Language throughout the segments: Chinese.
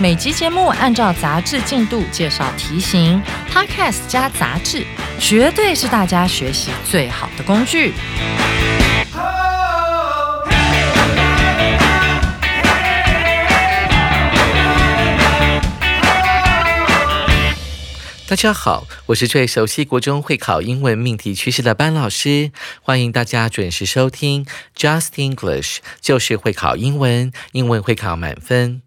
每集节目按照杂志进度介绍题型，Podcast 加杂志，绝对是大家学习最好的工具。大家好，我是最熟悉国中会考英文命题趋势的班老师，欢迎大家准时收听 Just English，就是会考英文，英文会考满分。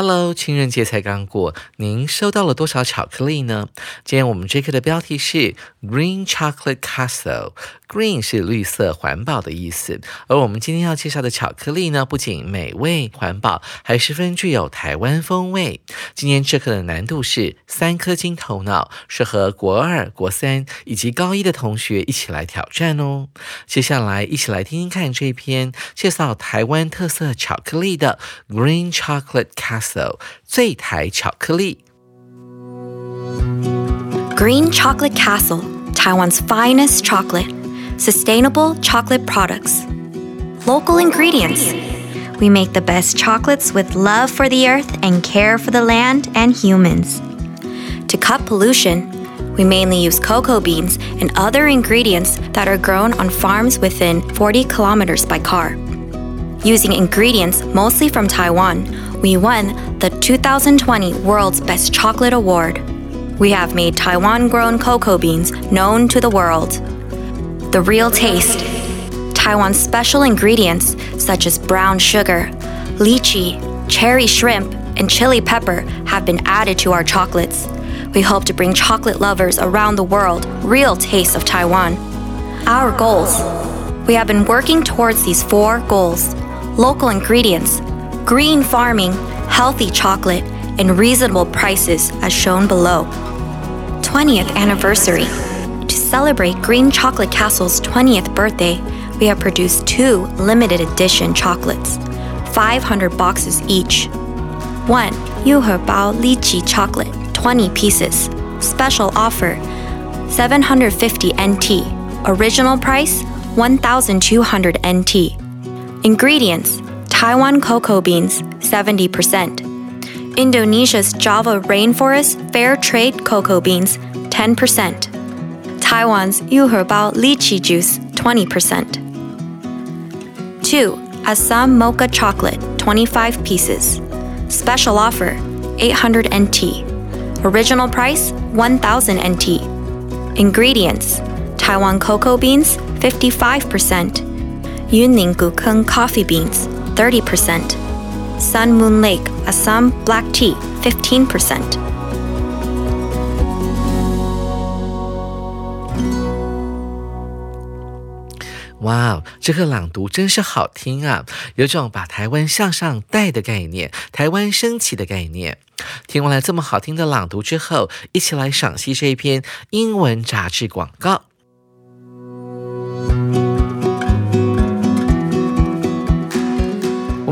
Hello，情人节才刚过，您收到了多少巧克力呢？今天我们这课的标题是 Green Chocolate Castle。Green 是绿色、环保的意思，而我们今天要介绍的巧克力呢，不仅美味环保，还十分具有台湾风味。今天这课的难度是三颗金头脑，适合国二、国三以及高一的同学一起来挑战哦。接下来一起来听听看这篇介绍台湾特色巧克力的 Green Chocolate。Castle 最台巧克力。Green Chocolate Castle, Taiwan's finest chocolate, sustainable chocolate products, local ingredients. We make the best chocolates with love for the earth and care for the land and humans. To cut pollution, we mainly use cocoa beans and other ingredients that are grown on farms within 40 kilometers by car. Using ingredients mostly from Taiwan, we won the 2020 World's Best Chocolate Award. We have made Taiwan grown cocoa beans known to the world. The real taste. Taiwan's special ingredients such as brown sugar, lychee, cherry shrimp, and chili pepper have been added to our chocolates. We hope to bring chocolate lovers around the world real taste of Taiwan. Our goals. We have been working towards these four goals local ingredients, green farming, healthy chocolate, and reasonable prices as shown below. 20th anniversary. To celebrate Green Chocolate Castle's 20th birthday, we have produced two limited edition chocolates, 500 boxes each. 1. Yuhe Bao Lychee Chocolate, 20 pieces. Special offer, 750 NT. Original price, 1,200 NT. Ingredients Taiwan cocoa beans, 70%. Indonesia's Java rainforest fair trade cocoa beans, 10%. Taiwan's Yuherbao lychee juice, 20%. 2. Assam mocha chocolate, 25 pieces. Special offer, 800 NT. Original price, 1000 NT. Ingredients Taiwan cocoa beans, 55%. Yunning Gukeng coffee beans, 30%. Sun Moon Lake Assam black tea, 15%. 哇，这个朗读真是好听啊！有种把台湾向上带的概念，台湾升起的概念。听完了这么好听的朗读之后，一起来赏析这一篇英文杂志广告。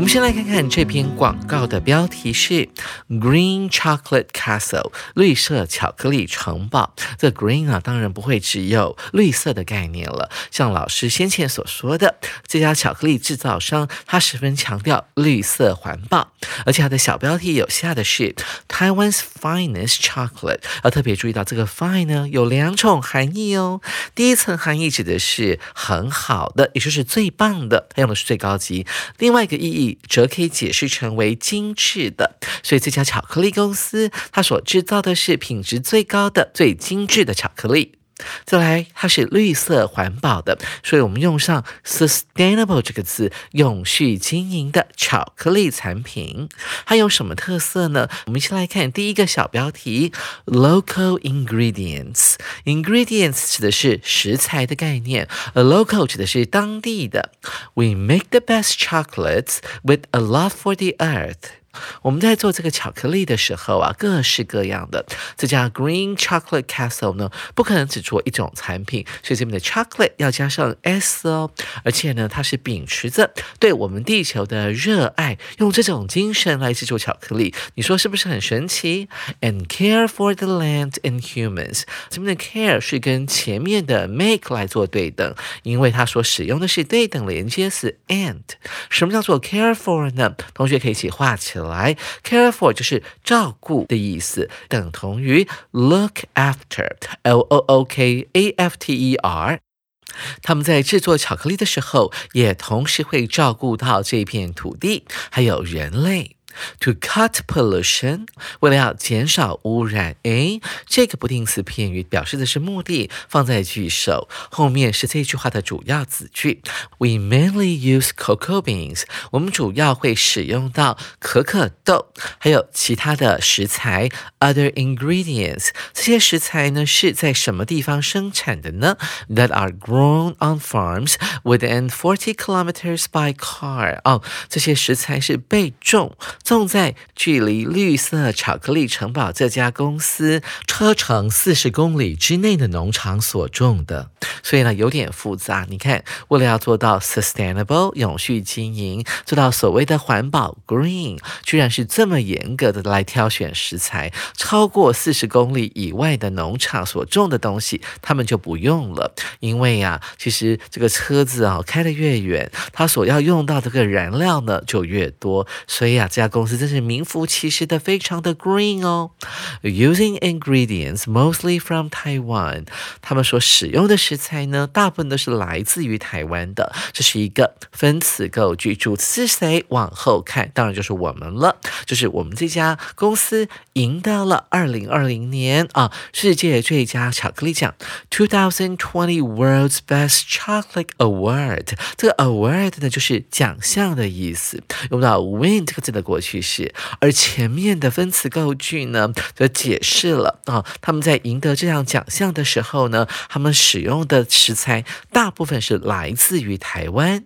先来看看这篇广告的标题是 “Green Chocolate Castle” 绿色巧克力城堡。这 “green” 啊，当然不会只有绿色的概念了。像老师先前所说的，这家巧克力制造商，他十分强调绿色环保，而且它的小标题有下的是 “Taiwan's finest chocolate”。要特别注意到这个 “fine” 呢，有两种含义哦。第一层含义指的是很好的，也就是最棒的，它用的是最高级。另外一个意义。则可以解释成为精致的，所以这家巧克力公司它所制造的是品质最高的、最精致的巧克力。再来，它是绿色环保的，所以我们用上 sustainable 这个字，永续经营的巧克力产品，它有什么特色呢？我们先来看第一个小标题：local ingredients。ingredients 指的是食材的概念，，a local 指的是当地的。We make the best chocolates with a love for the earth。我们在做这个巧克力的时候啊，各式各样的这家 Green Chocolate Castle 呢，不可能只做一种产品，所以这边的 chocolate 要加上 s 哦，而且呢，它是秉持着对我们地球的热爱，用这种精神来制作巧克力，你说是不是很神奇？And care for the land and humans，这边的 care 是跟前面的 make 来做对等，因为它所使用的是对等连接词 and。什么叫做 care for 呢？同学可以一起画起来来，care for 就是照顾的意思，等同于 look after，l o o k a f t e r。他们在制作巧克力的时候，也同时会照顾到这片土地，还有人类。To cut pollution，为了要减少污染。诶，这个不定词片语表示的是目的，放在句首后面是这句话的主要子句。We mainly use cocoa beans，我们主要会使用到可可豆，还有其他的食材。Other ingredients，这些食材呢是在什么地方生产的呢？That are grown on farms within forty kilometers by car。哦，这些食材是被种。 种在距离绿色巧克力城堡这家公司车程四十公里之内的农场所种的，所以呢有点复杂。你看，为了要做到 sustainable 永续经营，做到所谓的环保 green，居然是这么严格的来挑选食材。超过四十公里以外的农场所种的东西，他们就不用了，因为呀，其实这个车子啊开得越远，它所要用到这个燃料呢就越多，所以啊，这家公公司真是名副其实的非常的 green 哦。Using ingredients mostly from Taiwan，他们所使用的食材呢，大部分都是来自于台湾的。这是一个分词构句，主词是谁？往后看，当然就是我们了，就是我们这家公司赢得了二零二零年啊世界最佳巧克力奖 Two Thousand Twenty World's Best Chocolate Award。这个 award 呢，就是奖项的意思，用到 win 这个字的过去。趋势，而前面的分词构句呢，则解释了啊，他们在赢得这项奖项的时候呢，他们使用的食材大部分是来自于台湾。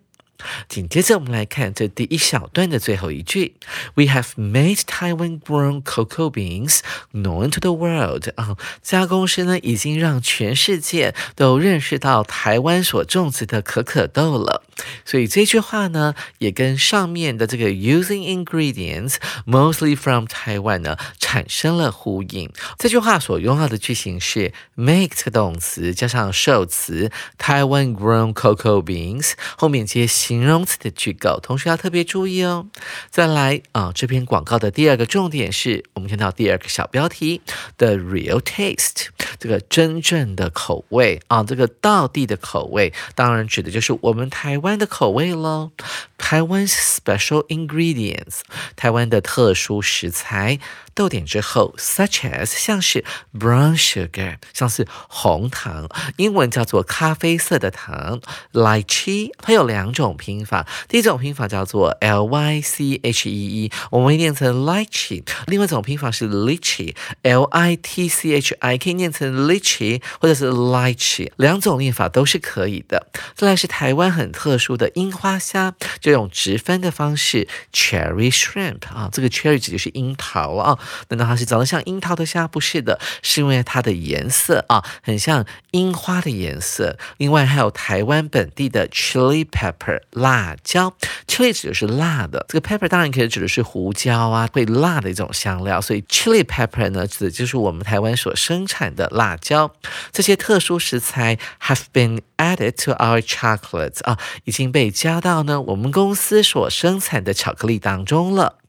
紧接着，我们来看这第一小段的最后一句：We have made Taiwan-grown cocoa beans known to the world。啊，这家公司呢，已经让全世界都认识到台湾所种植的可可豆了。所以这句话呢，也跟上面的这个 using ingredients mostly from Taiwan 呢，产生了呼应。这句话所用到的句型是 make 这个动词加上受词 Taiwan-grown cocoa beans，后面接。形容词的句构，同时要特别注意哦。再来啊，这篇广告的第二个重点是我们看到第二个小标题 The real taste，这个真正的口味啊，这个道地的口味，当然指的就是我们台湾的口味喽。台湾 special ingredients，台湾的特殊食材。豆点之后，such as 像是 brown sugar，像是红糖，英文叫做咖啡色的糖。lychee 它有两种拼法，第一种拼法叫做 l y c h e e，我们会念成 lychee；另外一种拼法是 litchi，l i t c h i，可以念成 litchi 或者是 lychee，两种念法都是可以的。再来是台湾很特殊的樱花虾，就用直分的方式 cherry shrimp 啊，这个 cherry 指的是樱桃啊。难道它是长得像樱桃的虾？不是的，是因为它的颜色啊，很像樱花的颜色。另外还有台湾本地的 chili pepper 辣椒，chili 指的是辣的，这个 pepper 当然可以指的是胡椒啊，会辣的一种香料。所以 chili pepper 呢，指的就是我们台湾所生产的辣椒。这些特殊食材 have been added to our chocolates 啊，已经被加到呢我们公司所生产的巧克力当中了。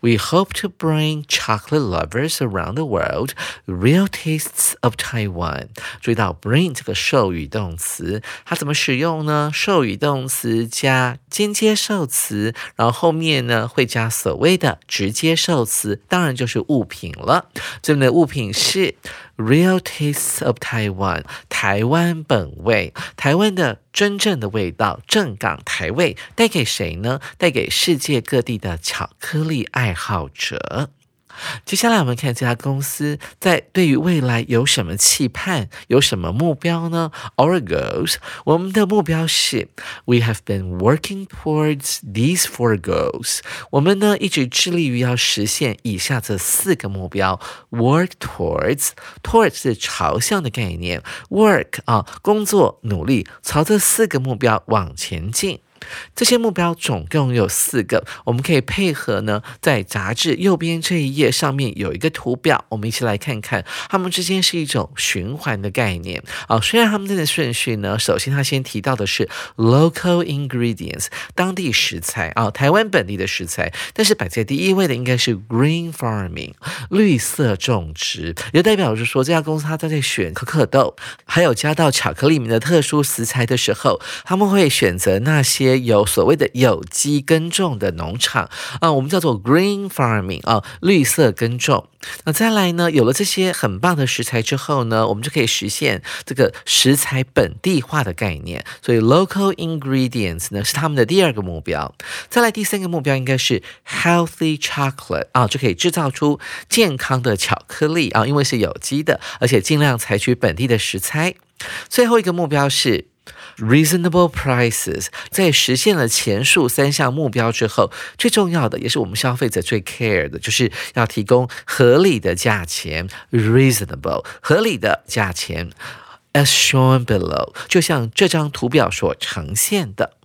We hope to bring chocolate lovers around the world real tastes of Taiwan。注意到 bring 这个授予动词，它怎么使用呢？授予动词加间接受词，然后后面呢会加所谓的直接受词，当然就是物品了。这里的物品是。Real taste of Taiwan，台湾本味，台湾的真正的味道，正港台味，带给谁呢？带给世界各地的巧克力爱好者。接下来我们看这家公司在对于未来有什么期盼，有什么目标呢？Our goals，我们的目标是，We have been working towards these four goals。我们呢一直致力于要实现以下这四个目标。Work towards，towards 是朝向的概念，work 啊工作努力，朝这四个目标往前进。这些目标总共有四个，我们可以配合呢，在杂志右边这一页上面有一个图表，我们一起来看看，它们之间是一种循环的概念啊。虽然它们的顺序呢，首先它先提到的是 local ingredients 当地食材啊，台湾本地的食材，但是摆在第一位的应该是 green farming 绿色种植，也代表着说这家公司它在选可可豆，还有加到巧克力里面的特殊食材的时候，他们会选择那些。有所谓的有机耕种的农场啊，我们叫做 green farming 啊，绿色耕种。那再来呢，有了这些很棒的食材之后呢，我们就可以实现这个食材本地化的概念。所以 local ingredients 呢是他们的第二个目标。再来第三个目标应该是 healthy chocolate 啊，就可以制造出健康的巧克力啊，因为是有机的，而且尽量采取本地的食材。最后一个目标是。Reasonable prices，在实现了前述三项目标之后，最重要的也是我们消费者最 care 的，就是要提供合理的价钱。Reasonable，合理的价钱，as shown below，就像这张图表所呈现的。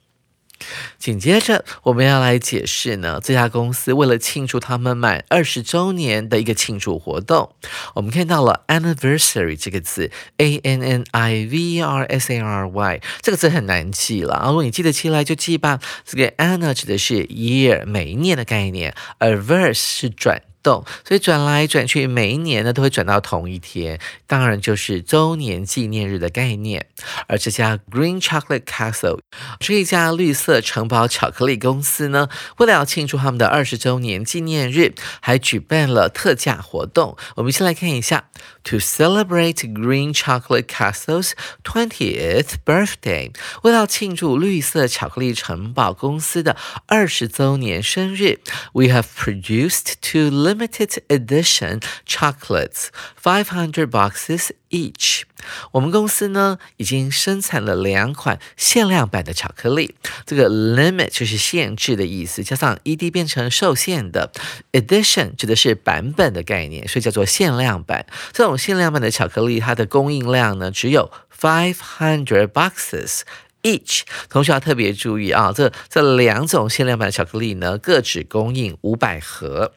紧接着，我们要来解释呢，这家公司为了庆祝他们满二十周年的一个庆祝活动。我们看到了 anniversary 这个字，a n n i v e r s a r y 这个字很难记了，如果你记得起来就记吧。这个 anna 指的是 year 每一年的概念，而 verse 是转。动，所以转来转去，每一年呢都会转到同一天，当然就是周年纪念日的概念。而这家 Green Chocolate Castle 这一家绿色城堡巧克力公司呢，为了要庆祝他们的二十周年纪念日，还举办了特价活动。我们先来看一下：To celebrate Green Chocolate Castle's twentieth birthday，为了庆祝绿色巧克力城堡公司的二十周年生日，We have produced two limited edition chocolates, 500 boxes each。我们公司呢已经生产了两款限量版的巧克力。这个 limit 就是限制的意思，加上 ed 变成受限的。edition 指的是版本的概念，所以叫做限量版。这种限量版的巧克力，它的供应量呢只有 five hundred boxes。each，同学要特别注意啊，这这两种限量版巧克力呢，各只供应五百盒。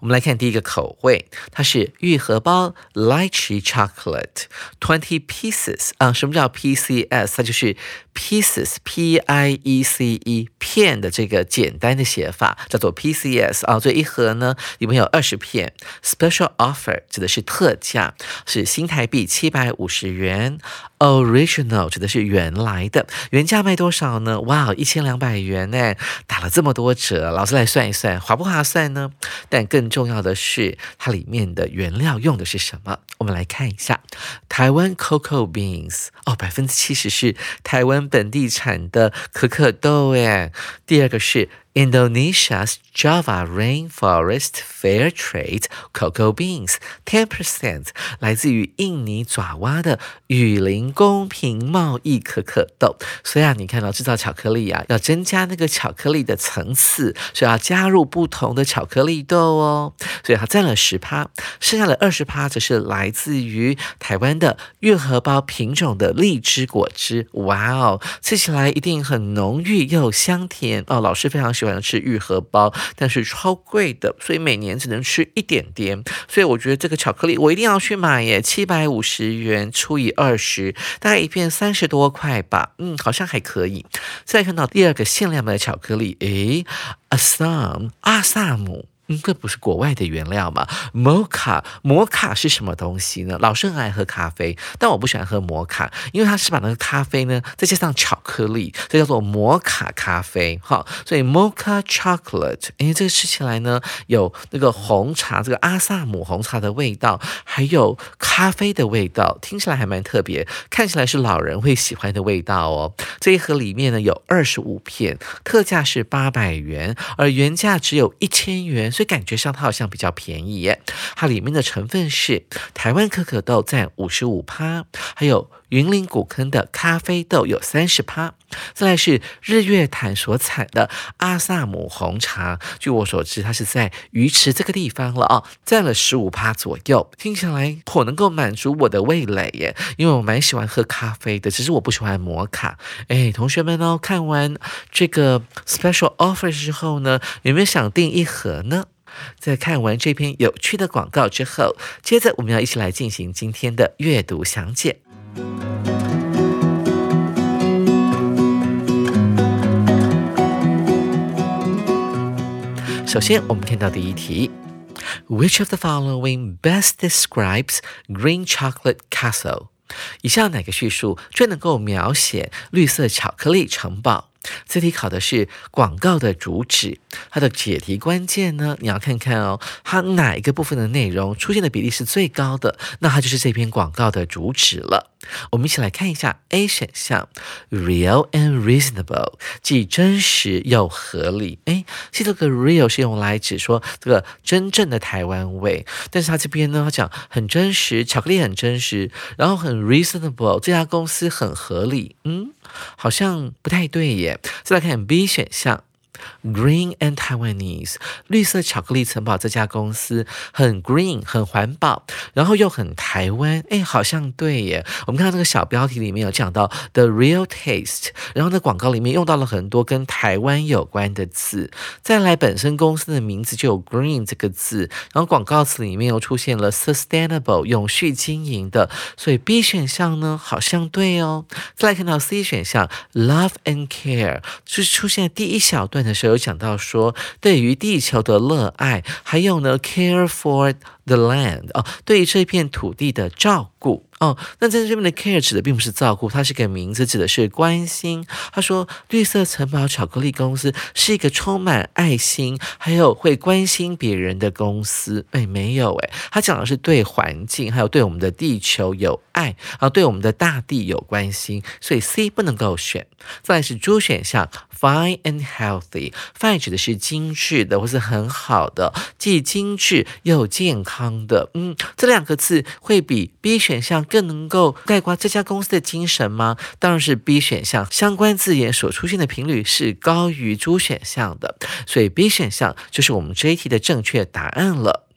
我们来看第一个口味，它是玉荷包 lychee chocolate twenty pieces 啊，什么叫 PCS？它就是 pieces，P I E C E 片的这个简单的写法叫做 PCS 啊。这一盒呢里面有二十片，special offer 指的是特价，是新台币七百五十元。Original 指的是原来的，原价卖多少呢？哇，一千两百元呢，打了这么多折，老师来算一算，划不划算呢？但但更重要的是，它里面的原料用的是什么？我们来看一下，台湾 cocoa beans 哦，百分之七十是台湾本地产的可可豆诶。第二个是。Indonesia's Java rainforest fair trade cocoa beans ten percent 来自于印尼爪哇的雨林公平贸易可可豆。所以啊，你看到制造巧克力啊，要增加那个巧克力的层次，所以要加入不同的巧克力豆哦。所以它占了十趴，剩下的二十趴则是来自于台湾的月荷包品种的荔枝果汁。哇哦，吃起来一定很浓郁又香甜哦。老师非常喜欢。吃愈合包，但是超贵的，所以每年只能吃一点点。所以我觉得这个巧克力我一定要去买耶，七百五十元除以二十，大概一片三十多块吧。嗯，好像还可以。再看到第二个限量版的巧克力，诶，Assam 阿萨姆。嗯，这不是国外的原料吗？摩卡，摩卡是什么东西呢？老师很爱喝咖啡，但我不喜欢喝摩卡，因为它是把那个咖啡呢再加上巧克力，这叫做摩卡咖啡。好，所以 mocha chocolate，哎，这个吃起来呢有那个红茶，这个阿萨姆红茶的味道，还有咖啡的味道，听起来还蛮特别，看起来是老人会喜欢的味道哦。这一盒里面呢有二十五片，特价是八百元，而原价只有一千元。所以感觉上它好像比较便宜。它里面的成分是台湾可可豆占五十五趴，还有。云林古坑的咖啡豆有三十趴，再来是日月潭所产的阿萨姆红茶，据我所知，它是在鱼池这个地方了啊，占了十五趴左右。听起来颇能够满足我的味蕾耶，因为我蛮喜欢喝咖啡的，只是我不喜欢摩卡。哎，同学们哦，看完这个 special offer 之后呢，有没有想订一盒呢？在看完这篇有趣的广告之后，接着我们要一起来进行今天的阅读详解。首先，我们看到第一题：Which of the following best describes green chocolate castle？以下哪个叙述最能够描写绿色巧克力城堡？这题考的是广告的主旨，它的解题关键呢？你要看看哦，它哪一个部分的内容出现的比例是最高的，那它就是这篇广告的主旨了。我们一起来看一下 A 选项，real and reasonable，既真实又合理。哎，这个 real 是用来指说这个真正的台湾味，但是它这边呢，它讲很真实，巧克力很真实，然后很 reasonable，这家公司很合理。嗯，好像不太对耶。再来看 B 选项。Green and Taiwanese，绿色巧克力城堡这家公司很 green，很环保，然后又很台湾，哎，好像对耶。我们看到这个小标题里面有讲到 The Real Taste，然后在广告里面用到了很多跟台湾有关的字。再来，本身公司的名字就有 green 这个字，然后广告词里面又出现了 sustainable，永续经营的，所以 B 选项呢好像对哦。再来看到 C 选项 Love and Care，就是出现第一小段。的时候有讲到说，对于地球的热爱，还有呢，care for the land 哦，对于这片土地的照顾。哦，那在这边的 care 指的并不是照顾，它是个名字，指的是关心。他说，绿色城堡巧克力公司是一个充满爱心，还有会关心别人的公司。哎，没有哎，他讲的是对环境，还有对我们的地球有爱，啊，对我们的大地有关心，所以 C 不能够选。再是猪选项，fine and healthy，fine 指的是精致的或是很好的，既精致又健康的。嗯，这两个字会比 B 选项。更能够概括这家公司的精神吗？当然是 B 选项，相关字眼所出现的频率是高于猪选项的，所以 B 选项就是我们这一题的正确答案了。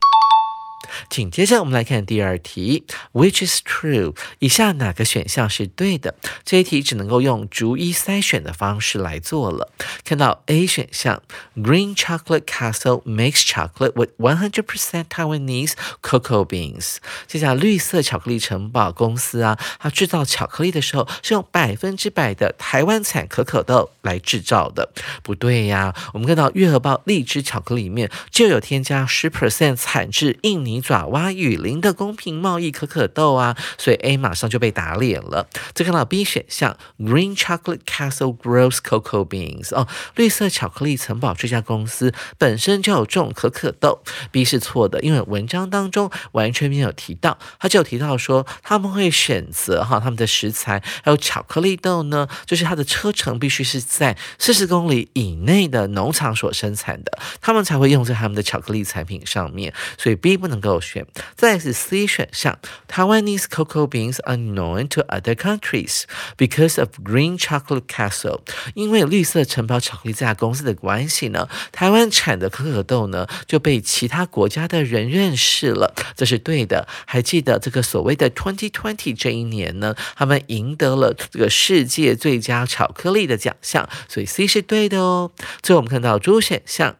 紧接着，我们来看第二题，Which is true？以下哪个选项是对的？这一题只能够用逐一筛选的方式来做了。看到 A 选项，Green Chocolate Castle makes chocolate with 100% Taiwanese cocoa beans。这家绿色巧克力城堡公司啊，它制造巧克力的时候是用百分之百的台湾产可可豆来制造的。不对呀，我们看到月荷包荔枝巧克力里面就有添加十 percent 产自印尼。爪哇雨林的公平贸易可可豆啊，所以 A 马上就被打脸了。再看到 B 选项，Green Chocolate Castle grows cocoa beans。哦，绿色巧克力城堡这家公司本身就有种可可豆。B 是错的，因为文章当中完全没有提到，他就有提到说他们会选择哈他们的食材还有巧克力豆呢，就是它的车程必须是在四十公里以内的农场所生产的，他们才会用在他们的巧克力产品上面。所以 B 不能够。选，再是 C 选项，Taiwanese cocoa beans are known to other countries because of Green Chocolate Castle。因为绿色城堡巧克力这家公司的关系呢，台湾产的可可豆呢就被其他国家的人认识了，这是对的。还记得这个所谓的 Twenty Twenty 这一年呢，他们赢得了这个世界最佳巧克力的奖项，所以 C 是对的哦。最后我们看到 D 选项。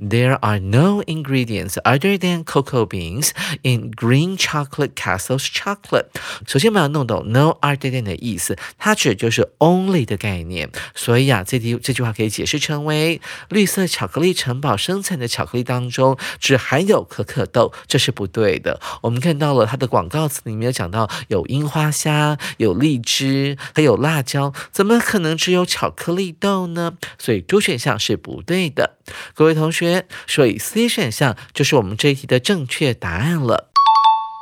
There are no ingredients other than cocoa beans in green chocolate castle's chocolate。首先，我们要弄懂 no other than 的意思，它指就是 only 的概念。所以啊，这句这句话可以解释成为绿色巧克力城堡生产的巧克力当中只含有可可豆，这是不对的。我们看到了它的广告词里面有讲到有樱花虾、有荔枝、还有辣椒，怎么可能只有巧克力豆呢？所以，主选项是不对的。各位同学，所以 C 选项就是我们这一题的正确答案了。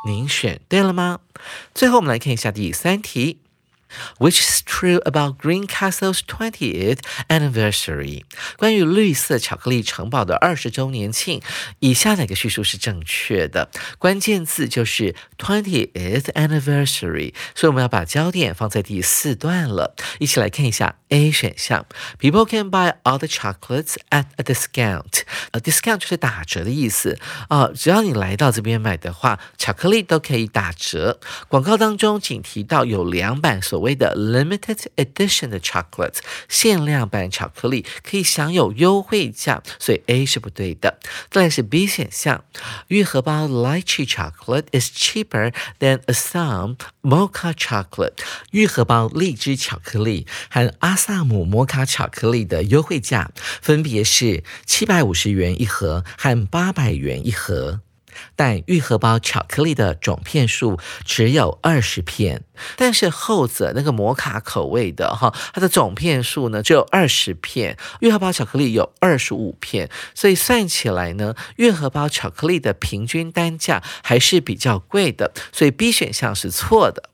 您选对了吗？最后我们来看一下第三题。Which is true about Green Castle's 20th anniversary？关于绿色巧克力城堡的二十周年庆，以下哪个叙述是正确的？关键字就是 twentieth anniversary，所以我们要把焦点放在第四段了。一起来看一下 A 选项：People can buy all the chocolates at a discount。呃，discount 就是打折的意思啊，只要你来到这边买的话，巧克力都可以打折。广告当中仅提到有两版所所谓的 limited edition 的 chocolate 限量版巧克力可以享有优惠价，所以 A 是不对的。再来是 B 选项，玉荷包 lychee chocolate is cheaper than Assam mocha chocolate。玉荷包荔枝巧克力和阿萨姆摩卡巧克力的优惠价分别是七百五十元一盒和八百元一盒。但玉荷包巧克力的总片数只有二十片，但是后者那个摩卡口味的哈，它的总片数呢只有二十片，玉荷包巧克力有二十五片，所以算起来呢，玉荷包巧克力的平均单价还是比较贵的，所以 B 选项是错的。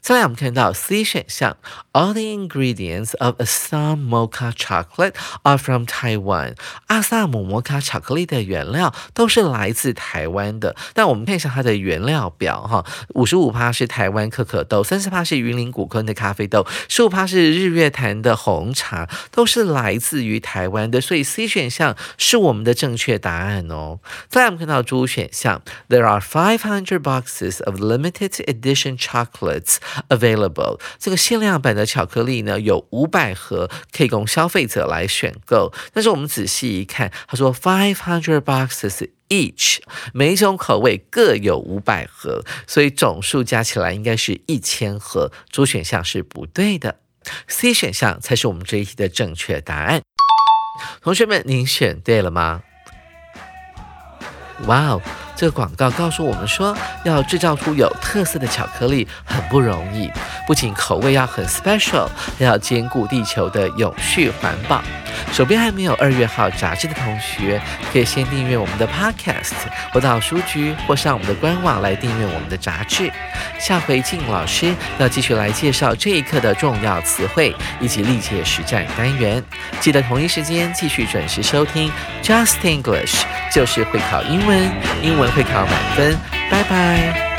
再来，我们看到 C 选项，All the ingredients of Assam mocha chocolate are from Taiwan。阿萨姆摩卡巧克力的原料都是来自台湾的。但我们看一下它的原料表，哈，五十五趴是台湾可可豆，三十趴是云林古坑的咖啡豆，十五趴是日月潭的红茶，都是来自于台湾的。所以 C 选项是我们的正确答案哦。再来，我们看到 D 选项，There are five hundred boxes of limited edition chocolate。 Available 这个限量版的巧克力呢，有五百盒可以供消费者来选购。但是我们仔细一看，他说 five hundred boxes each，每种口味各有五百盒，所以总数加起来应该是一千盒。主选项是不对的，C 选项才是我们这一题的正确答案。同学们，您选对了吗？哇哦！这个广告告诉我们说，要制造出有特色的巧克力很不容易，不仅口味要很 special，还要兼顾地球的永续环保。手边还没有二月号杂志的同学，可以先订阅我们的 podcast，或到书局或上我们的官网来订阅我们的杂志。下回静老师要继续来介绍这一课的重要词汇以及历届实战单元。记得同一时间继续准时收听 Just English，就是会考英文，英文会考满分。拜拜。